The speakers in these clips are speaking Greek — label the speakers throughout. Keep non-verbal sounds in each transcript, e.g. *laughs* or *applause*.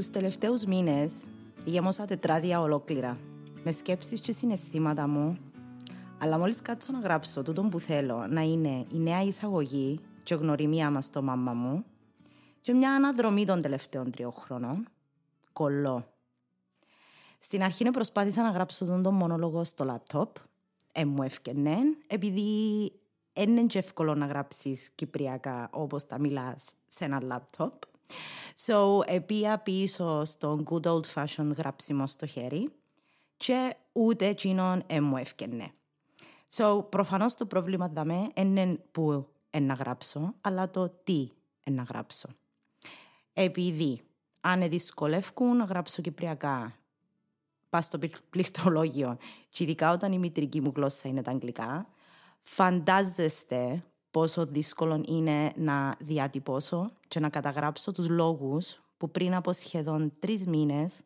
Speaker 1: Τους τελευταίους μήνες γέμωσα τετράδια ολόκληρα, με σκέψεις και συναισθήματα μου, αλλά μόλις κάτσω να γράψω τούτο που θέλω να είναι η νέα εισαγωγή και γνωριμία μας στο μάμα μου και μια αναδρομή των τελευταίων τριών χρόνων, κολλώ. Στην αρχή προσπάθησα να γράψω τον, τον μονόλογο στο λάπτοπ, ε, μου έφκαινε, επειδή είναι εύκολο να γράψεις κυπριακά όπως τα μιλάς σε ένα λάπτοπ. So, επία πίσω στον good old fashioned γράψιμο στο χέρι και ούτε εκείνον μου έφκαινε. So, προφανώς το πρόβλημα δαμε είναι που να γράψω, αλλά το τι να γράψω. Επειδή αν δυσκολεύκουν να γράψω κυπριακά, πάω στο πληκτρολόγιο και ειδικά όταν η μητρική μου γλώσσα είναι τα αγγλικά, φαντάζεστε πόσο δύσκολο είναι να διατυπώσω και να καταγράψω τους λόγους που πριν από σχεδόν τρεις μήνες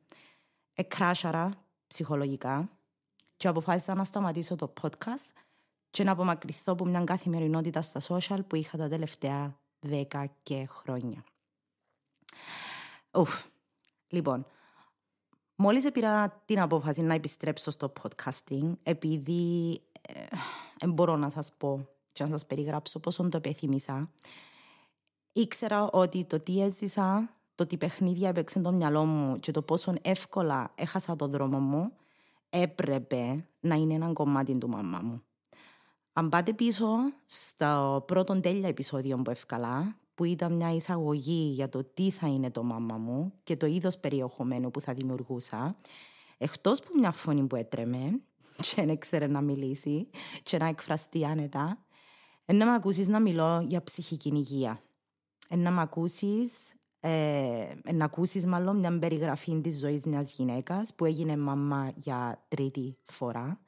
Speaker 1: εκράσαρα ψυχολογικά και αποφάσισα να σταματήσω το podcast και να απομακρυνθώ από μια καθημερινότητα στα social που είχα τα τελευταία δέκα και χρόνια. Ουφ. Λοιπόν, μόλις πήρα την απόφαση να επιστρέψω στο podcasting επειδή δεν μπορώ να σας πω και να σας περιγράψω πόσο το επιθυμήσα. Ήξερα ότι το τι έζησα, το τι παιχνίδια έπαιξε το μυαλό μου και το πόσο εύκολα έχασα το δρόμο μου, έπρεπε να είναι ένα κομμάτι του μαμά μου. Αν πάτε πίσω στο πρώτο τέλεια επεισόδιο που εύκαλα, που ήταν μια εισαγωγή για το τι θα είναι το μάμα μου και το είδος περιεχομένου που θα δημιουργούσα, εκτός που μια φωνή που έτρεμε, και δεν ήξερε να μιλήσει και να εκφραστεί άνετα, να με ακούσεις να μιλώ για ψυχική υγεία. Να με ακούσεις, ε, να ακούσεις μάλλον μια περιγραφή της ζωής μιας γυναίκας που έγινε μαμά για τρίτη φορά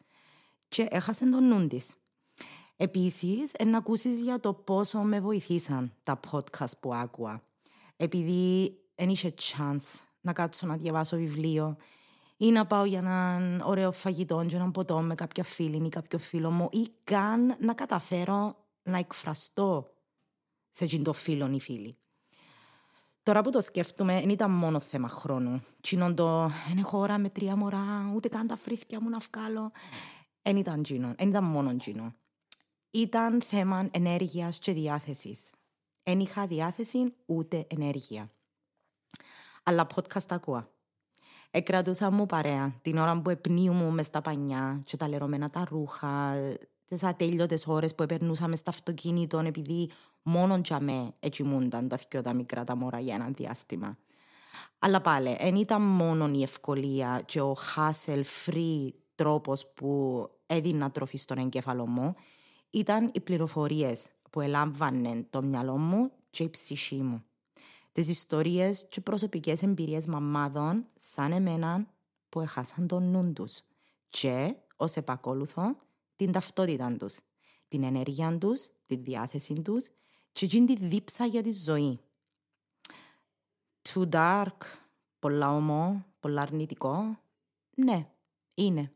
Speaker 1: και έχασε τον νου της. Επίσης, να ακούσεις για το πόσο με βοηθήσαν τα podcast που άκουα. Επειδή δεν είχε chance να κάτσω να διαβάσω βιβλίο ή να πάω για έναν ωραίο φαγητό και έναν ποτό με κάποια φίλη ή κάποιο φίλο μου ή καν να καταφέρω να εκφραστώ σε εκείνο το φίλο ή φίλη. Τώρα που το σκέφτομαι, δεν ήταν μόνο θέμα χρόνου. Τσίνον το, δεν έχω ώρα με τρία μωρά, ούτε καν τα φρύθια μου να βγάλω. Δεν ήταν τσίνον, δεν ήταν μόνο τσίνον. Ήταν θέμα ενέργειας και διάθεσης. Δεν είχα διάθεση ούτε ενέργεια. Αλλά podcast ακούω. Εκρατούσα μου παρέα την ώρα που επνίουμε μες στα πανιά και τα λερωμένα τα ρούχα, τις ατέλειωτες ώρες που επερνούσαμε στα αυτοκίνητο επειδή μόνο για με ετσιμούνταν τα δυο τα μικρά τα μωρά για ένα διάστημα. Αλλά πάλι, δεν ήταν μόνο η ευκολία και ο hassle-free τρόπος που έδινα τροφή στον εγκέφαλο μου, ήταν οι πληροφορίες που ελάμβανε το μυαλό μου και η ψυχή μου τις ιστορίες και προσωπικές εμπειρίες μαμάδων σαν εμένα που έχασαν τον νου τους και ως επακόλουθο την ταυτότητα τους, την ενέργεια τους, τη διάθεση τους και την τη δίψα για τη ζωή. Too dark, πολλά ομό, πολλά αρνητικό. Ναι, είναι.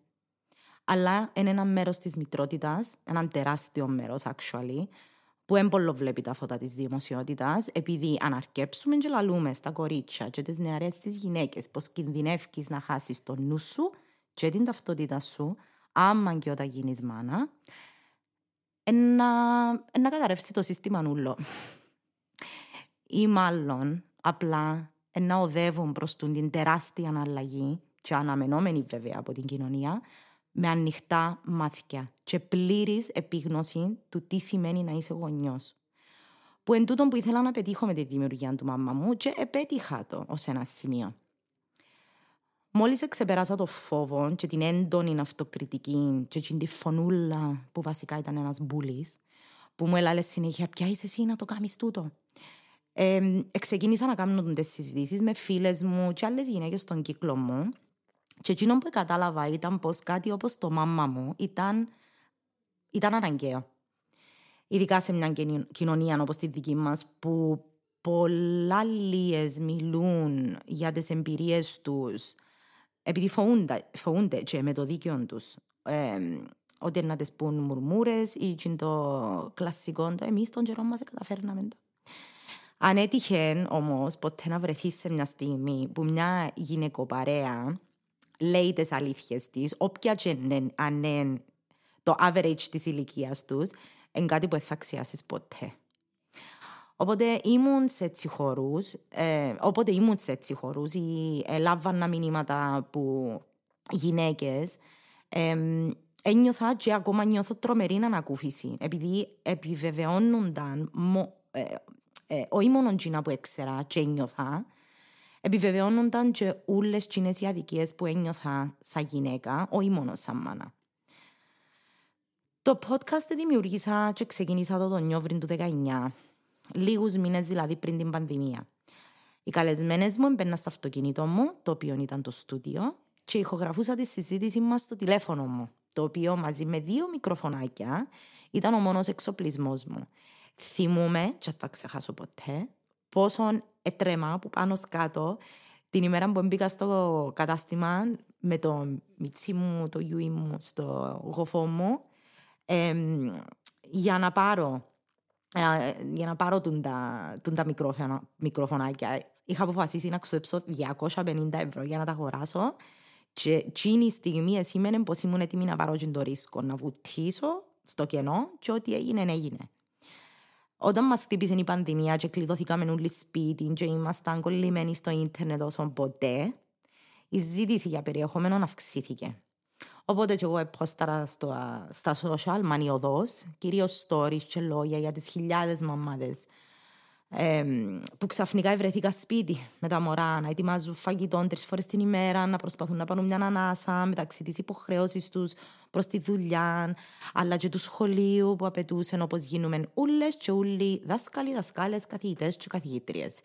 Speaker 1: Αλλά είναι ένα μέρος της μητρότητας, ένα τεράστιο μέρος actually, που έμπολο βλέπει τα φώτα της δημοσιότητας, επειδή αν αρκέψουμε και λαλούμε στα κορίτσια και τις νεαρές τις γυναίκες πως κινδυνεύεις να χάσεις το νου σου και την ταυτότητα σου, άμα και όταν γίνεις μάνα, να, να καταρρεύσει το σύστημα νουλό. Ή μάλλον απλά να οδεύουν προς την τεράστια αλλαγή και αναμενόμενη βέβαια από την κοινωνία, με ανοιχτά μάτια και πλήρης επίγνωση του τι σημαίνει να είσαι γονιός. Που εν τούτον που ήθελα να πετύχω με τη δημιουργία του μαμά μου και επέτυχα το ως ένα σημείο. Μόλις ξεπεράσα το φόβο και την έντονη αυτοκριτική και την φωνούλα που βασικά ήταν ένας μπουλής, που μου έλαλε συνέχεια «Ποια είσαι εσύ να το κάνεις τούτο». Ε, ξεκίνησα να κάνω τις συζητήσεις με φίλες μου και άλλες γυναίκες στον κύκλο μου και εκείνο που κατάλαβα ήταν πως κάτι όπως το μάμα μου ήταν, ήταν αναγκαίο. Ειδικά σε μια κοινωνία όπως τη δική μας που πολλά λίες μιλούν για τις εμπειρίες τους επειδή φοβούνται, φοβούνται και με το δίκαιο τους ε, ότι να τις πούν μουρμούρες ή το κλασικό το εμείς τον καιρό μας καταφέρναμε το. Αν έτυχε όμως ποτέ να βρεθείς σε μια στιγμή που μια γυναικοπαρέα λέει τις αλήθειες της, όποια και αν είναι το average της ηλικίας τους, είναι κάτι που θα αξιάσει ποτέ. Οπότε ήμουν σε έτσι χώρους, ε, όποτε ήμουν σε έτσι χώρους ή έλαβανα μηνύματα που γυναίκες, ε, ένιωθα και ακόμα νιώθω τρομερή ανακούφιση, επειδή επιβεβαιώνονταν, ε, ε, όχι μόνο τζίνα που έξερα και ένιωθα, επιβεβαιώνονταν και όλες τις οι αδικίες που ένιωθα σαν γυναίκα, όχι μόνο σαν μάνα. Το podcast δημιούργησα και ξεκίνησα το τον Νιόβριν του 19 λίγους μήνες δηλαδή πριν την πανδημία. Οι καλεσμένες μου έμπαιναν στο αυτοκίνητο μου, το οποίο ήταν το στούντιο, και ηχογραφούσα τη συζήτηση μας στο τηλέφωνο μου, το οποίο μαζί με δύο μικροφωνάκια ήταν ο μόνος εξοπλισμός μου. Θυμούμαι, και θα ξεχάσω ποτέ, πόσο έτρεμα που πάνω σκάτω την ημέρα που μπήκα στο κατάστημα με το μιτσί μου, το γιουί μου, στο γοφό μου, ε, για να πάρω ε, για να πάρω τον τα, τα μικρόφωνα, μικροφωνάκια. Είχα αποφασίσει να ξοδέψω 250 ευρώ για να τα αγοράσω και εκείνη η στιγμή σήμαινε πως ήμουν έτοιμη να πάρω το ρίσκο, να βουτήσω στο κενό και ό,τι έγινε, έγινε. Όταν μας χτύπησε η πανδημία και κλειδώθηκαμε όλοι σπίτι και ήμασταν κολλημένοι στο ίντερνετ όσο ποτέ, η ζήτηση για περιεχόμενο αυξήθηκε. Οπότε και εγώ έπωσταρα στα social μανιωδώς, κυρίως stories και λόγια για τις χιλιάδες μαμάδες ε, που ξαφνικά βρεθήκα σπίτι με τα μωρά, να ετοιμάζουν φαγητό τρεις φορές την ημέρα, να προσπαθούν να πάρουν μια ανάσα μεταξύ της υποχρέωση τους προς τη δουλειά, αλλά και του σχολείου που απαιτούσαν όπως γίνουμε ούλες και ούλοι δάσκαλοι, δασκάλες, καθηγητές και καθηγήτριες.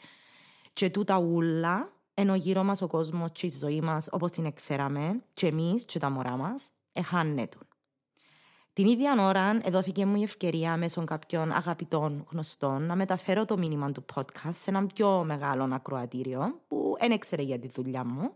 Speaker 1: Και τούτα ούλα ενώ γύρω μας ο κόσμος και η ζωή μας όπως την ξέραμε και εμείς και τα μωρά μας εχάνετουν. Την ίδια ώρα εδόθηκε μου η ευκαιρία μέσω κάποιων αγαπητών γνωστών να μεταφέρω το μήνυμα του podcast σε ένα πιο μεγάλο ακροατήριο που δεν έξερε για τη δουλειά μου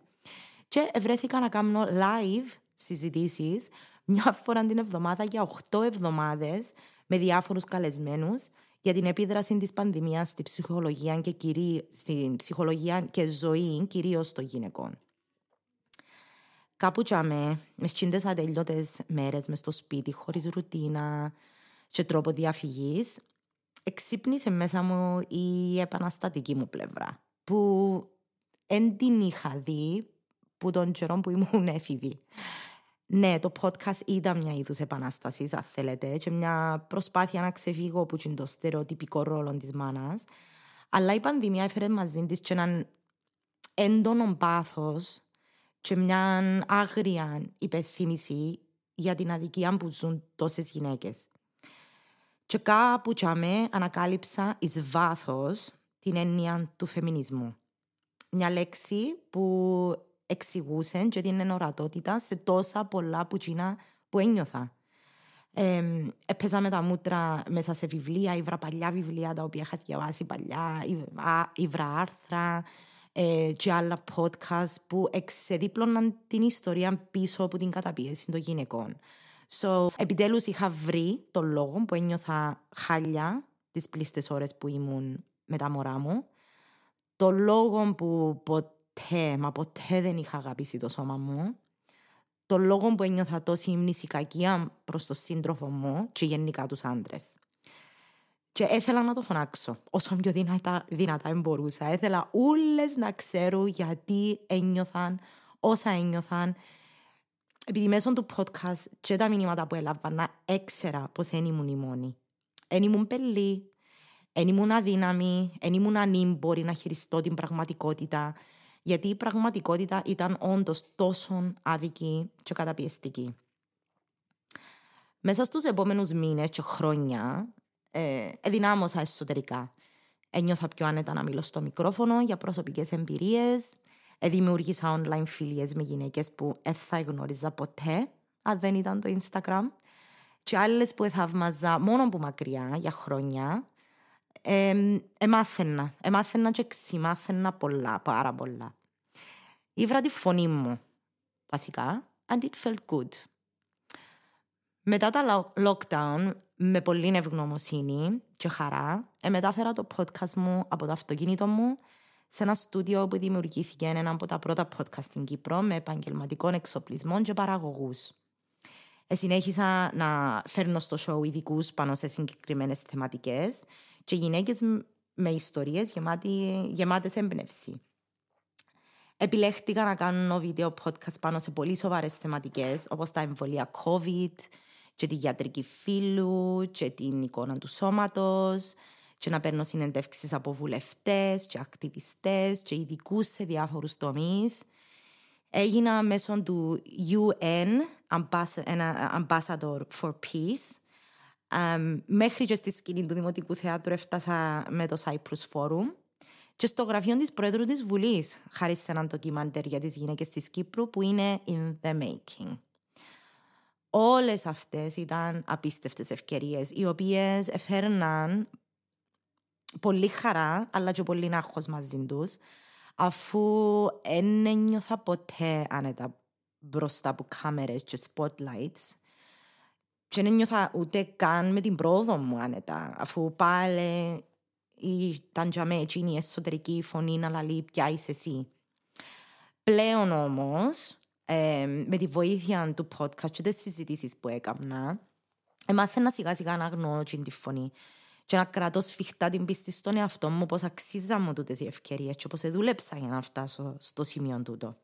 Speaker 1: και βρέθηκα να κάνω live συζητήσεις μια φορά την εβδομάδα για 8 εβδομάδες με διάφορους καλεσμένους για την επίδραση της πανδημίας στη ψυχολογία και, κυρί... στη ψυχολογία και ζωή κυρίως των γυναικών. Κάπου τσάμε, μες σκύντες ατελειώτες μέρες μες στο σπίτι, χωρίς ρουτίνα και τρόπο διαφυγής, εξύπνησε μέσα μου η επαναστατική μου πλευρά, που δεν την είχα δει που τον καιρό που ήμουν έφηβη. Ναι, το podcast ήταν μια είδους επανάστασης, αν θέλετε, και μια προσπάθεια να ξεφύγω από το στερεοτυπικό ρόλο της μάνας. Αλλά η πανδημία έφερε μαζί της και έναν έντονο πάθος και μια άγρια υπενθύμηση για την αδικία που ζουν τόσες γυναίκες. Και κάπου τσάμε ανακάλυψα εις βάθος την έννοια του φεμινισμού. Μια λέξη που εξηγούσε και την ορατότητα σε τόσα πολλά που που ένιωθα. Ε, έπαιζα με τα μούτρα μέσα σε βιβλία, ήβρα παλιά βιβλία τα οποία είχα διαβάσει παλιά, ήβρα άρθρα ε, και άλλα podcast που εξεδίπλωναν την ιστορία πίσω από την καταπίεση των γυναικών. So, επιτέλους είχα βρει τον λόγο που ένιωθα χάλια τις πλήστες ώρες που ήμουν με τα μωρά μου, το λόγο που ποτέ ποτέ, μα ποτέ δεν είχα αγαπήσει το σώμα μου. Το λόγο που ένιωθα τόση μνησικακία προς το σύντροφο μου και γενικά τους άντρες. Και ήθελα να το φωνάξω όσο πιο δυνατά, δυνατά μπορούσα. Ήθελα όλε να ξέρουν γιατί ένιωθαν όσα ένιωθαν. Επειδή μέσω του podcast και τα μηνύματα που έλαβα να έξερα πως δεν ήμουν η μόνη. Δεν ήμουν πελή, δεν ήμουν αδύναμη, δεν ήμουν ανήμπορη να χειριστώ την πραγματικότητα γιατί η πραγματικότητα ήταν όντως τόσο άδικη και καταπιεστική. Μέσα στους επόμενους μήνες και χρόνια ε, εδυνάμωσα εσωτερικά. Ένιωθα πιο άνετα να μιλώ στο μικρόφωνο για προσωπικές εμπειρίες. Δημιούργησα online φιλίες με γυναίκες που δεν θα γνώριζα ποτέ αν δεν ήταν το Instagram. Και άλλες που θαύμαζα μόνο που μακριά για χρόνια ε, εμάθαινα. Εμάθαινα και ξημάθαινα πολλά, πάρα πολλά. Ήβρα τη φωνή μου, βασικά, and it felt good. Μετά τα lockdown, με πολύ ευγνωμοσύνη και χαρά, μετάφερα το podcast μου από το αυτοκίνητο μου σε ένα στούντιο που δημιουργήθηκε ένα από τα πρώτα podcast στην Κύπρο με επαγγελματικό εξοπλισμό και παραγωγούς. Ε, συνέχισα να φέρνω στο show ειδικούς πάνω σε συγκεκριμένες θεματικές και γυναίκες με ιστορίες γεμάτες έμπνευση. Επιλέχτηκα να κάνω βίντεο podcast πάνω σε πολύ σοβαρές θεματικές όπως τα εμβολία COVID, και τη γιατρική φύλου και την εικόνα του σώματος και να παίρνω συνεντεύξεις από βουλευτές και ακτιβιστές και ειδικούς σε διάφορους τομείς. Έγινα μέσω του UN, Ambassador for Peace. Μέχρι και στη σκηνή του Δημοτικού Θεάτρου έφτασα με το Cyprus Forum και στο γραφείο της Πρόεδρου της Βουλής, χάρη σε έναν ντοκιμαντέρ για τις γυναίκες της Κύπρου που είναι In the Making. Όλες αυτές ήταν απίστευτες ευκαιρίες, οι οποίες έφερναν πολύ χαρά, αλλά και πολύ άγχος μαζί τους, αφού δεν ένιωθα ποτέ άνετα μπροστά από κάμερες και spotlights και δεν ένιωθα ούτε καν με την πρόοδο μου άνετα, αφού πάλι ήταν για μένα η εσωτερική φωνή να λαλεί πια είσαι εσύ. Πλέον όμως, ε, με τη βοήθεια του podcast και τις συζητήσεις που έκανα, έμαθαινα σιγά σιγά να γνωρώ τη φωνή και να κρατώ σφιχτά την πίστη στον εαυτό μου πώς αξίζα μου τούτες οι ευκαιρίες και πώς δούλεψα για να φτάσω στο σημείο τούτο.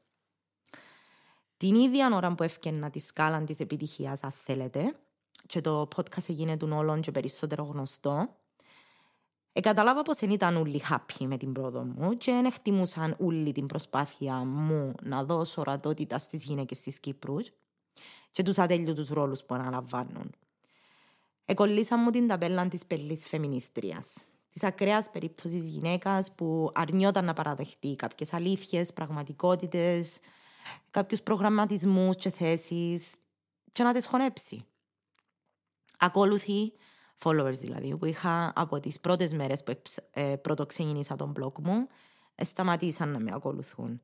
Speaker 1: Την ίδια ώρα που έφτιανα τη σκάλα της επιτυχίας, αν θέλετε, και το podcast έγινε του όλων και περισσότερο γνωστό, ε, καταλάβα πως δεν ήταν όλοι happy με την πρόοδο μου και δεν εκτιμούσαν όλη την προσπάθεια μου να δώσω ορατότητα στις γυναίκες της Κύπρου και τους ατέλειωτους ρόλους που αναλαμβάνουν. Εκολλήσα μου την ταπέλα της πελής φεμινίστριας, της ακραίας περίπτωσης γυναίκας που αρνιόταν να παραδεχτεί κάποιες αλήθειες, πραγματικότητες, κάποιους προγραμματισμούς και θέσεις και να τις χωνέψει. Ακόλουθη followers δηλαδή, που είχα από τις πρώτες μέρες που ε, πρώτο ξεκίνησα τον blog μου, ε, σταματήσαν να με ακολουθούν.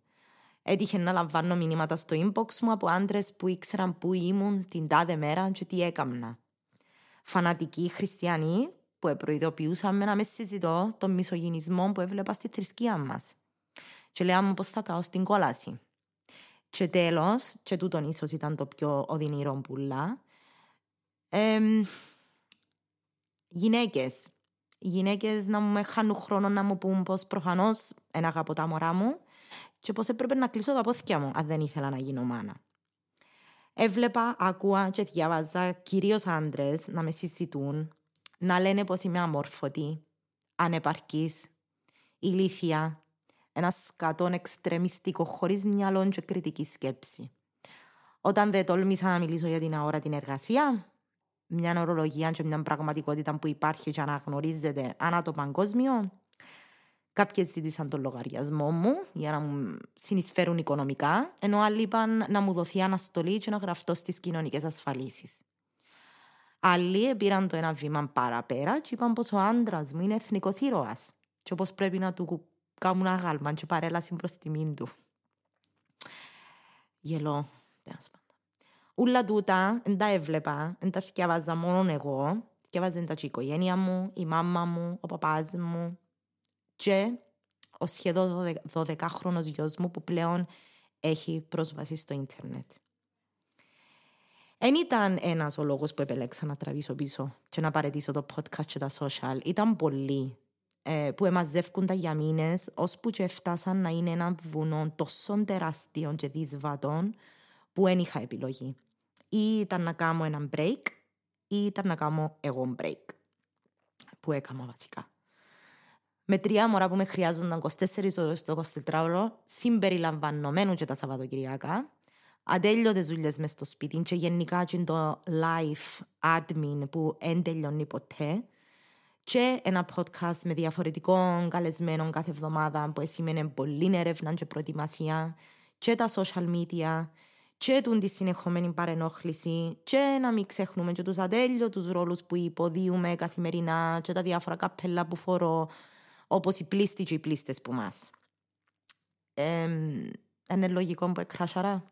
Speaker 1: Έτυχε να λαμβάνω μηνύματα στο inbox μου από άντρες που ήξεραν πού ήμουν την τάδε μέρα και τι έκαμνα. Φανατικοί χριστιανοί που προειδοποιούσαν με να με συζητώ τον μισογυνισμό που έβλεπα στη θρησκεία μας. Και λέω μου πώς θα κάω στην κόλαση. Και τέλος, και τούτον ίσως ήταν το πιο οδυνηρό πουλά, ε, γυναίκες. γυναίκες να μου χάνουν χρόνο να μου πούν πως προφανώς ένα αγαπώ τα μωρά μου και πως έπρεπε να κλείσω τα πόθηκια μου αν δεν ήθελα να γίνω μάνα. Έβλεπα, άκουα και διάβαζα κυρίως άντρες να με συζητούν, να λένε πως είμαι αμόρφωτη, ανεπαρκής, ηλίθια, ένας σκατόν εξτρεμιστικό χωρίς μυαλό και κριτική σκέψη. Όταν δεν τόλμησα να μιλήσω για την αόρατη εργασία, μια ορολογία και μια πραγματικότητα που υπάρχει και αναγνωρίζεται ανά το παγκόσμιο. Κάποιες ζήτησαν τον λογαριασμό μου για να μου συνεισφέρουν οικονομικά, ενώ άλλοι είπαν να μου δοθεί αναστολή και να γραφτώ στις κοινωνικές ασφαλίσεις. Άλλοι πήραν το ένα βήμα παραπέρα και είπαν πως ο άντρας μου είναι εθνικός ήρωας και πως πρέπει να του κάνουν αγάλμα και παρέλαση προς τιμήν του. Γελώ, τέλος πάντων. Ούλα τούτα δεν τα έβλεπα, δεν τα θυκιαβάζα μόνο εγώ. Θυκιαβάζαν τα και η οικογένεια μου, η μάμα μου, ο παπάς μου και ο σχεδόν 12χρονος γιος μου που πλέον έχει πρόσβαση στο ίντερνετ. Δεν ήταν ένας ο λόγος που επέλεξα να τραβήσω πίσω και να παρετήσω το podcast και τα social. Ήταν πολλοί ε, που εμαζεύκονταν για μήνες, ώσπου και φτάσαν να είναι ένα βουνό τόσο τεράστιο και δύσβατο που δεν είχα επιλογή. Ή ήταν να κάνω ένα break ή ήταν να κάνω εγώ break. Που έκανα βασικά. Με τρία μωρά που με χρειάζονταν 24 ώρες στο 24ωρο, συμπεριλαμβανομένου και τα Σαββατοκυριακά, ατέλειωτες δουλειές μες στο σπίτι και γενικά και το life admin που δεν τελειώνει ποτέ και ένα podcast με διαφορετικών καλεσμένων κάθε εβδομάδα που σημαίνει πολλή έρευνα και προετοιμασία και τα social media και του τη συνεχόμενη παρενόχληση και να μην ξεχνούμε και τους ατέλειωτους ρόλους που υποδίουμε καθημερινά και τα διάφορα καπέλα που φορώ όπως οι πλήστοι και οι πλήστες που μας. Ε, είναι λογικό που εκράσαρα.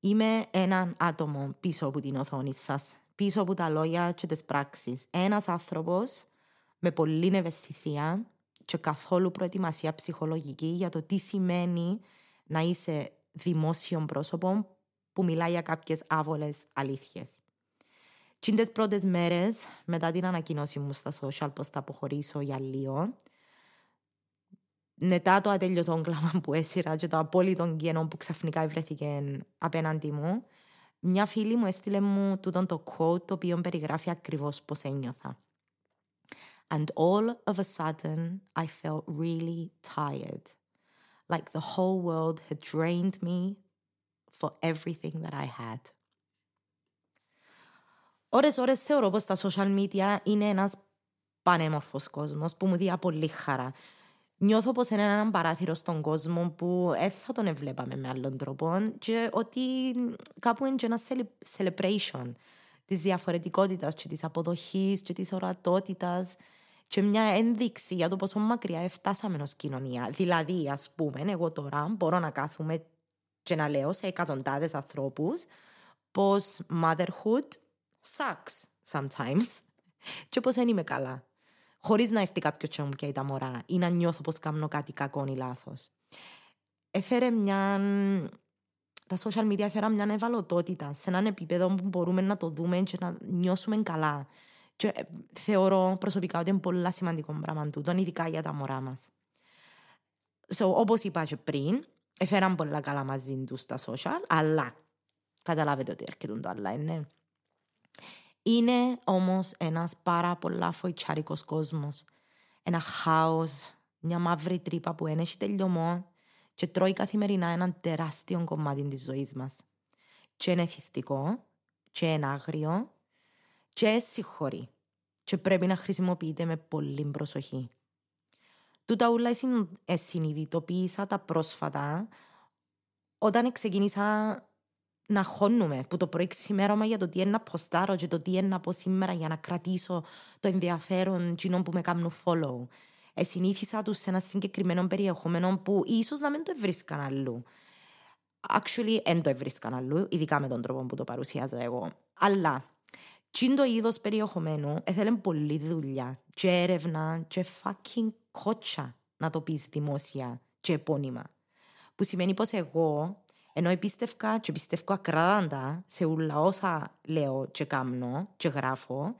Speaker 1: Είμαι ένα άτομο πίσω από την οθόνη σας πίσω από τα λόγια και τις πράξεις. Ένας άνθρωπος με πολλή ευαισθησία και καθόλου προετοιμασία ψυχολογική για το τι σημαίνει να είσαι δημόσιο πρόσωπο που μιλάει για κάποιες άβολες αλήθειες. Τι τις πρώτες μέρες μετά την ανακοινώση μου στα social πως θα αποχωρήσω για λίγο, μετά το ατέλειωτο κλάμα που έσυρα και το απόλυτο κενό που ξαφνικά βρέθηκε απέναντι μου, μια φίλη μου έστειλε μου τούτο το quote το οποίο περιγράφει ακριβώς πώς ένιωθα. And all of a sudden I felt really tired. Like the whole world had drained me for everything that I had. Ώρες ώρες θεωρώ πως τα social media είναι ένας πανέμορφος κόσμος που μου δίνει πολύ χαρά. Νιώθω πως είναι έναν παράθυρο στον κόσμο που δεν θα τον εβλέπαμε με άλλον τρόπο και ότι κάπου είναι και ένα celebration της διαφορετικότητας και της αποδοχής και της ορατότητας και μια ένδειξη για το πόσο μακριά φτάσαμε ως κοινωνία. Δηλαδή, ας πούμε, εγώ τώρα μπορώ να κάθομαι και να λέω σε εκατοντάδες ανθρώπους πως motherhood sucks sometimes *laughs* και πως δεν είμαι καλά. Χωρίς να έρθει κάποιο και μου πιάει τα μωρά ή να νιώθω πως κάνω κάτι κακό ή λάθος. Έφερε μια. Τα social media έφεραν μια ευαλωτότητα σε έναν επίπεδο που μπορούμε να το δούμε και να νιώσουμε καλά. Και ε, θεωρώ προσωπικά ότι είναι πολύ σημαντικό πράγμα τούτο, ειδικά για τα μωρά μας. So, Όπως είπα και πριν, έφεραν πολλά καλά μαζί τους στα social, αλλά καταλάβετε ότι έρχεται το αλλά, είναι. Είναι όμως ένας πάρα πολλά φοητσάρικος κόσμος. Ένα χάος, μια μαύρη τρύπα που δεν έχει τελειωμό και τρώει καθημερινά έναν τεράστιο κομμάτι της ζωής μας. Και είναι θυστικό, και είναι άγριο, και συγχωρεί. Και πρέπει να χρησιμοποιείται με πολύ προσοχή. Τούτα ούλα συνειδητοποίησα τα πρόσφατα όταν ξεκίνησα να χώνουμε που το πρωί ξημέρωμα για το τι είναι να ποστάρω και το τι είναι να πω σήμερα για να κρατήσω το ενδιαφέρον κοινών που με κάνουν follow. Εσυνήθισα τους σε ένα συγκεκριμένο περιεχόμενο που ίσως να μην το βρίσκαν αλλού. Actually, δεν το βρίσκαν αλλού, ειδικά με τον τρόπο που το παρουσιάζα εγώ. Αλλά, τι το είδος περιεχομένου έθελε πολλή δουλειά και έρευνα και fucking κότσα να το πεις δημόσια και επώνυμα. Που σημαίνει πως εγώ ενώ επίστευκα και πιστεύω ακράδαντα σε όλα όσα λέω και κάνω και γράφω,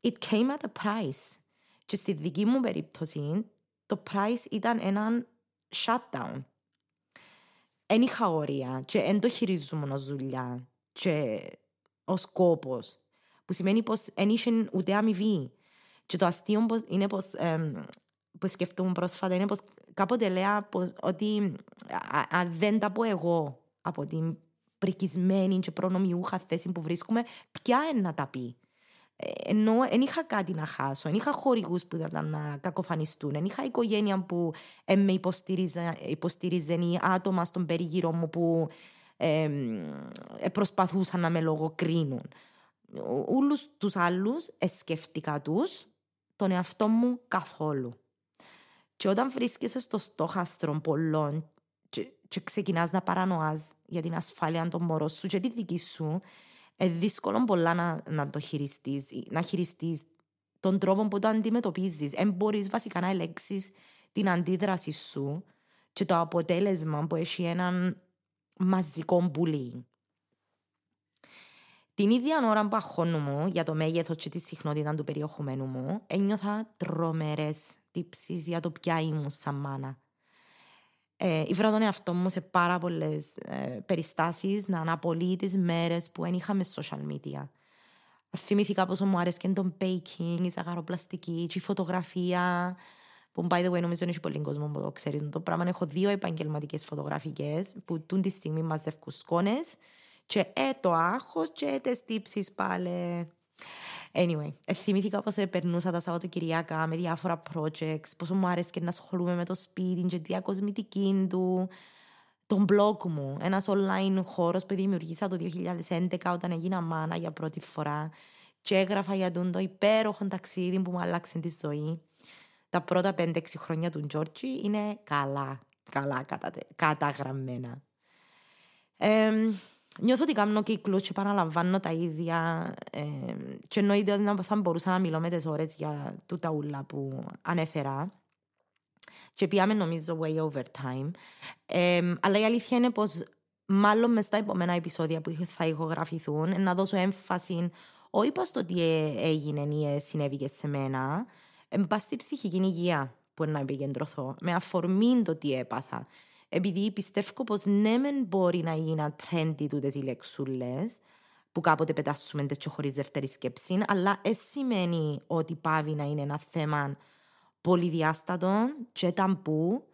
Speaker 1: it came at a price. Και στη δική μου περίπτωση, το price ήταν έναν shutdown. Εν είχα όρια και εν το χειριζόμουν ως δουλειά και ως κόπος, που σημαίνει πως εν είχε ούτε αμοιβή. Και το αστείο είναι πως, ε, που σκεφτούμε πρόσφατα είναι πως κάποτε λέω ότι αν δεν τα πω εγώ από την πρικισμένη και προνομιούχα θέση που βρίσκουμε, ποια είναι να τα πει. Ε, ενώ δεν είχα κάτι να χάσω, δεν είχα χορηγούς που ήταν να κακοφανιστούν, δεν είχα οικογένεια που ε, με υποστήριζε ή άτομα στον περίγυρο μου που ε, προσπαθούσαν να με λογοκρίνουν. Όλους τους άλλους σκέφτηκα τους τον εαυτό μου καθόλου. Και όταν βρίσκεσαι στο στόχαστρο πολλών και, και ξεκινάς να παρανοάς για την ασφάλεια των μωρών σου και τη δική σου, είναι δύσκολο πολλά να, να το χειριστείς, να χειριστείς τον τρόπο που το αντιμετωπίζεις. Δεν μπορείς βασικά να ελέγξεις την αντίδραση σου και το αποτέλεσμα που έχει έναν μαζικό bullying. Την ίδια ώρα που αγχώνω για το μέγεθος και τη συχνότητα του περιεχομένου μου, ένιωθα τρομερές τύψεις για το ποια ήμουν σαν μάνα. Ε, ήβρα τον εαυτό μου σε πάρα πολλές ε, περιστάσεις να αναπολύει τις μέρες που δεν είχαμε social media. Θυμήθηκα πόσο μου άρεσε και το baking, η ζαχαροπλαστική, η φωτογραφία. Που, by the way, νομίζω ότι έχει πολύ κόσμο που το ξέρει το πράγμα. Έχω δύο επαγγελματικές φωτογραφικές που τούν τη στιγμή μαζεύουν σκόνες. Και ε, το άγχος και ε, τι τύψεις πάλι. Anyway, θυμήθηκα πως περνούσα τα Σαββατοκυριακά με διάφορα projects, πόσο μου άρεσε και να ασχολούμαι με το σπίτι και τη διακοσμητική του, τον blog μου, ένας online χώρος που δημιουργήσα το 2011 όταν έγινα μάνα για πρώτη φορά και έγραφα για τον το υπέροχο ταξίδι που μου άλλαξε τη ζωή. Τα πρώτα 5-6 χρόνια του Τζόρτζι είναι καλά, καλά καταγραμμένα. Ε, νιώθω ότι κάνω κύκλους και επαναλαμβάνω τα ίδια ε, και εννοείται ότι θα μπορούσα να μιλώ με τις ώρες για τούτα ούλα που ανέφερα και πιάμε νομίζω way over time. Ε, αλλά η αλήθεια είναι πως μάλλον μες στα επόμενα επεισόδια που θα ηχογραφηθούν να δώσω έμφαση όχι πως το τι έγινε ή συνέβηκε σε μένα, εν πας στη ψυχική υγεία που να επικεντρωθώ, με αφορμή το τι έπαθα. Επειδή πιστεύω πως ναι μεν μπορεί να γίνει ένα trendy τούτες οι λεξούλες, που κάποτε πετάσουμε τις και χωρίς δεύτερη σκέψη, αλλά δεν σημαίνει ότι πάβει να είναι ένα θέμα πολυδιάστατο και ταμπού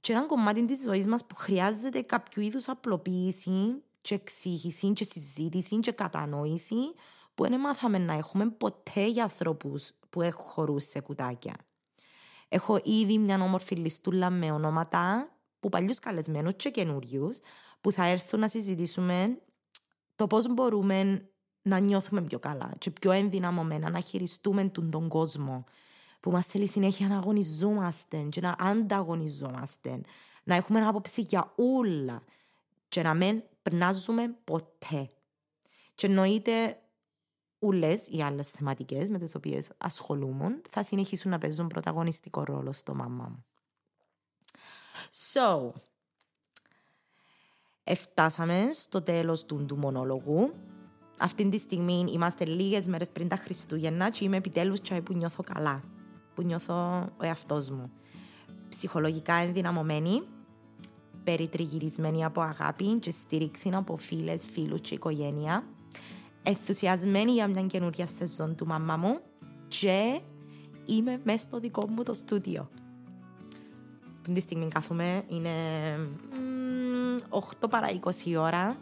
Speaker 1: και ένα κομμάτι της ζωής μας που χρειάζεται κάποιο είδους απλοποίηση και εξήγηση και συζήτηση και κατανόηση που δεν μάθαμε να έχουμε ποτέ για ανθρώπους που έχουν χορούς σε κουτάκια. Έχω ήδη μια όμορφη λιστούλα με ονόματα που παλιούς καλεσμένους και καινούριου που θα έρθουν να συζητήσουμε το πώς μπορούμε να νιώθουμε πιο καλά και πιο ενδυναμωμένα να χειριστούμε τον, τον κόσμο που μας θέλει συνέχεια να αγωνιζόμαστε και να ανταγωνιζόμαστε, να έχουμε άποψη για όλα και να μην περνάζουμε ποτέ. Και εννοείται ούλες οι άλλες θεματικές με τις οποίες ασχολούμαι θα συνεχίσουν να παίζουν πρωταγωνιστικό ρόλο στο μαμά μου. So, Εφτάσαμε στο τέλος του, του μονόλογου. Αυτή τη στιγμή είμαστε λίγες μέρες πριν τα Χριστούγεννα και είμαι επιτέλους τσάι που νιώθω καλά. Που νιώθω ο εαυτός μου. Ψυχολογικά ενδυναμωμένη, περιτριγυρισμένη από αγάπη και στήριξη από φίλες, φίλους και οικογένεια. Ενθουσιασμένη για μια καινούργια σεζόν του μαμά μου και είμαι μέσα στο δικό μου το στούντιο. Την τη στιγμή κάθομαι, είναι 8 παρά 20 ώρα.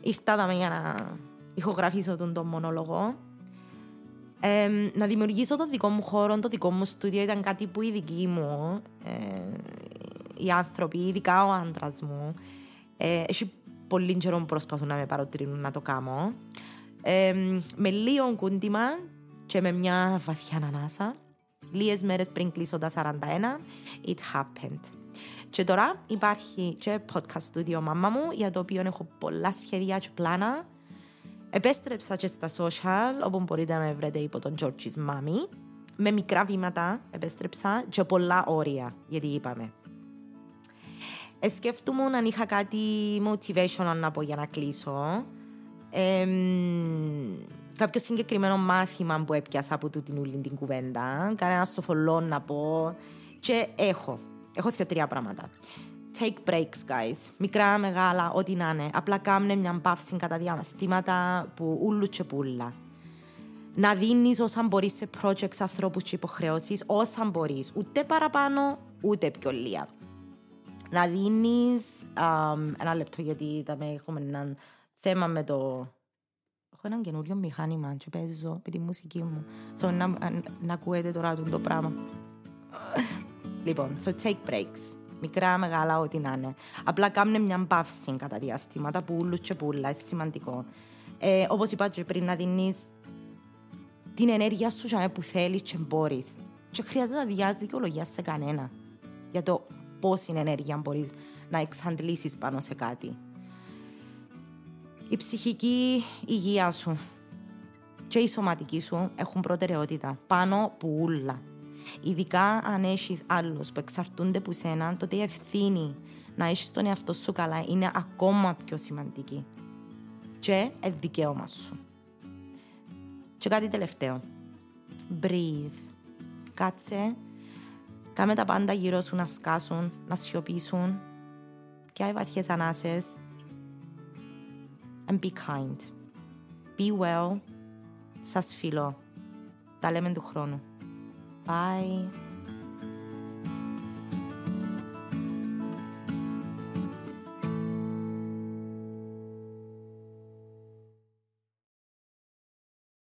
Speaker 1: Ήρθα για να ηχογραφήσω τον, τον μονόλογο. Ε, να δημιουργήσω το δικό μου χώρο, το δικό μου στούντιο ήταν κάτι που οι δικοί μου, ε, οι άνθρωποι, ειδικά ο άντρας μου, ε, έχει πολύ καιρό που προσπαθούν να με παροτρύνουν να το κάνω. Ε, με λίγο κούντιμα και με μια βαθιά ανάσα, λίγες μέρες πριν κλείσω τα 41, it happened. Και τώρα υπάρχει και podcast studio μάμα μου, για το οποίο έχω πολλά σχέδια και πλάνα. Επέστρεψα και στα social, όπου μπορείτε να με βρείτε υπό τον George's Mommy. Με μικρά βήματα επέστρεψα και πολλά όρια, γιατί είπαμε. Σκέφτομαι αν είχα κάτι motivation να πω για να κλείσω. Ε, κάποιο συγκεκριμένο μάθημα που έπιασα από τούτη την την κουβέντα. Κανένας σοφολό να πω. Και έχω. Έχω δύο-τρία πράγματα. Take breaks, guys. Μικρά, μεγάλα, ό,τι να είναι. Απλά κάμνε μια παύση κατά διαστήματα που ούλου και πουλα. Να δίνεις όσα μπορείς σε projects, ανθρώπους και υποχρεώσεις, όσα μπορείς. Ούτε παραπάνω, ούτε πιο λίγα. Να δίνεις. ένα λεπτό, γιατί θα έχουμε ένα θέμα με το. Έχω ένα καινούριο μηχάνημα και παίζω με τη μουσική μου. So, να, να ακούετε τώρα το πράγμα. Λοιπόν, so take breaks. Μικρά, μεγάλα, ό,τι να είναι. Απλά κάνουν μια παύση κατά διαστήματα, πουλους και πουλα, είναι σημαντικό. Ε, Όπως είπα και πριν, να δίνεις την ενέργεια σου για που θέλεις και μπορείς. Και χρειάζεται να διάζει δικαιολογία σε κανένα για το πόση ενέργεια μπορείς να εξαντλήσεις πάνω σε κάτι. Η ψυχική υγεία σου και η σωματική σου έχουν προτεραιότητα πάνω από ούλα. Ειδικά αν έχεις άλλους που εξαρτούνται από σένα, τότε η ευθύνη να έχεις τον εαυτό σου καλά είναι ακόμα πιο σημαντική. Και δικαίωμα σου. Και κάτι τελευταίο. Breathe. Κάτσε. Κάμε τα πάντα γύρω σου να σκάσουν, να σιωπήσουν. Και οι βαθιές ανάσες. And be kind. Be well. Σας φιλώ. Τα λέμε του χρόνου. Bye.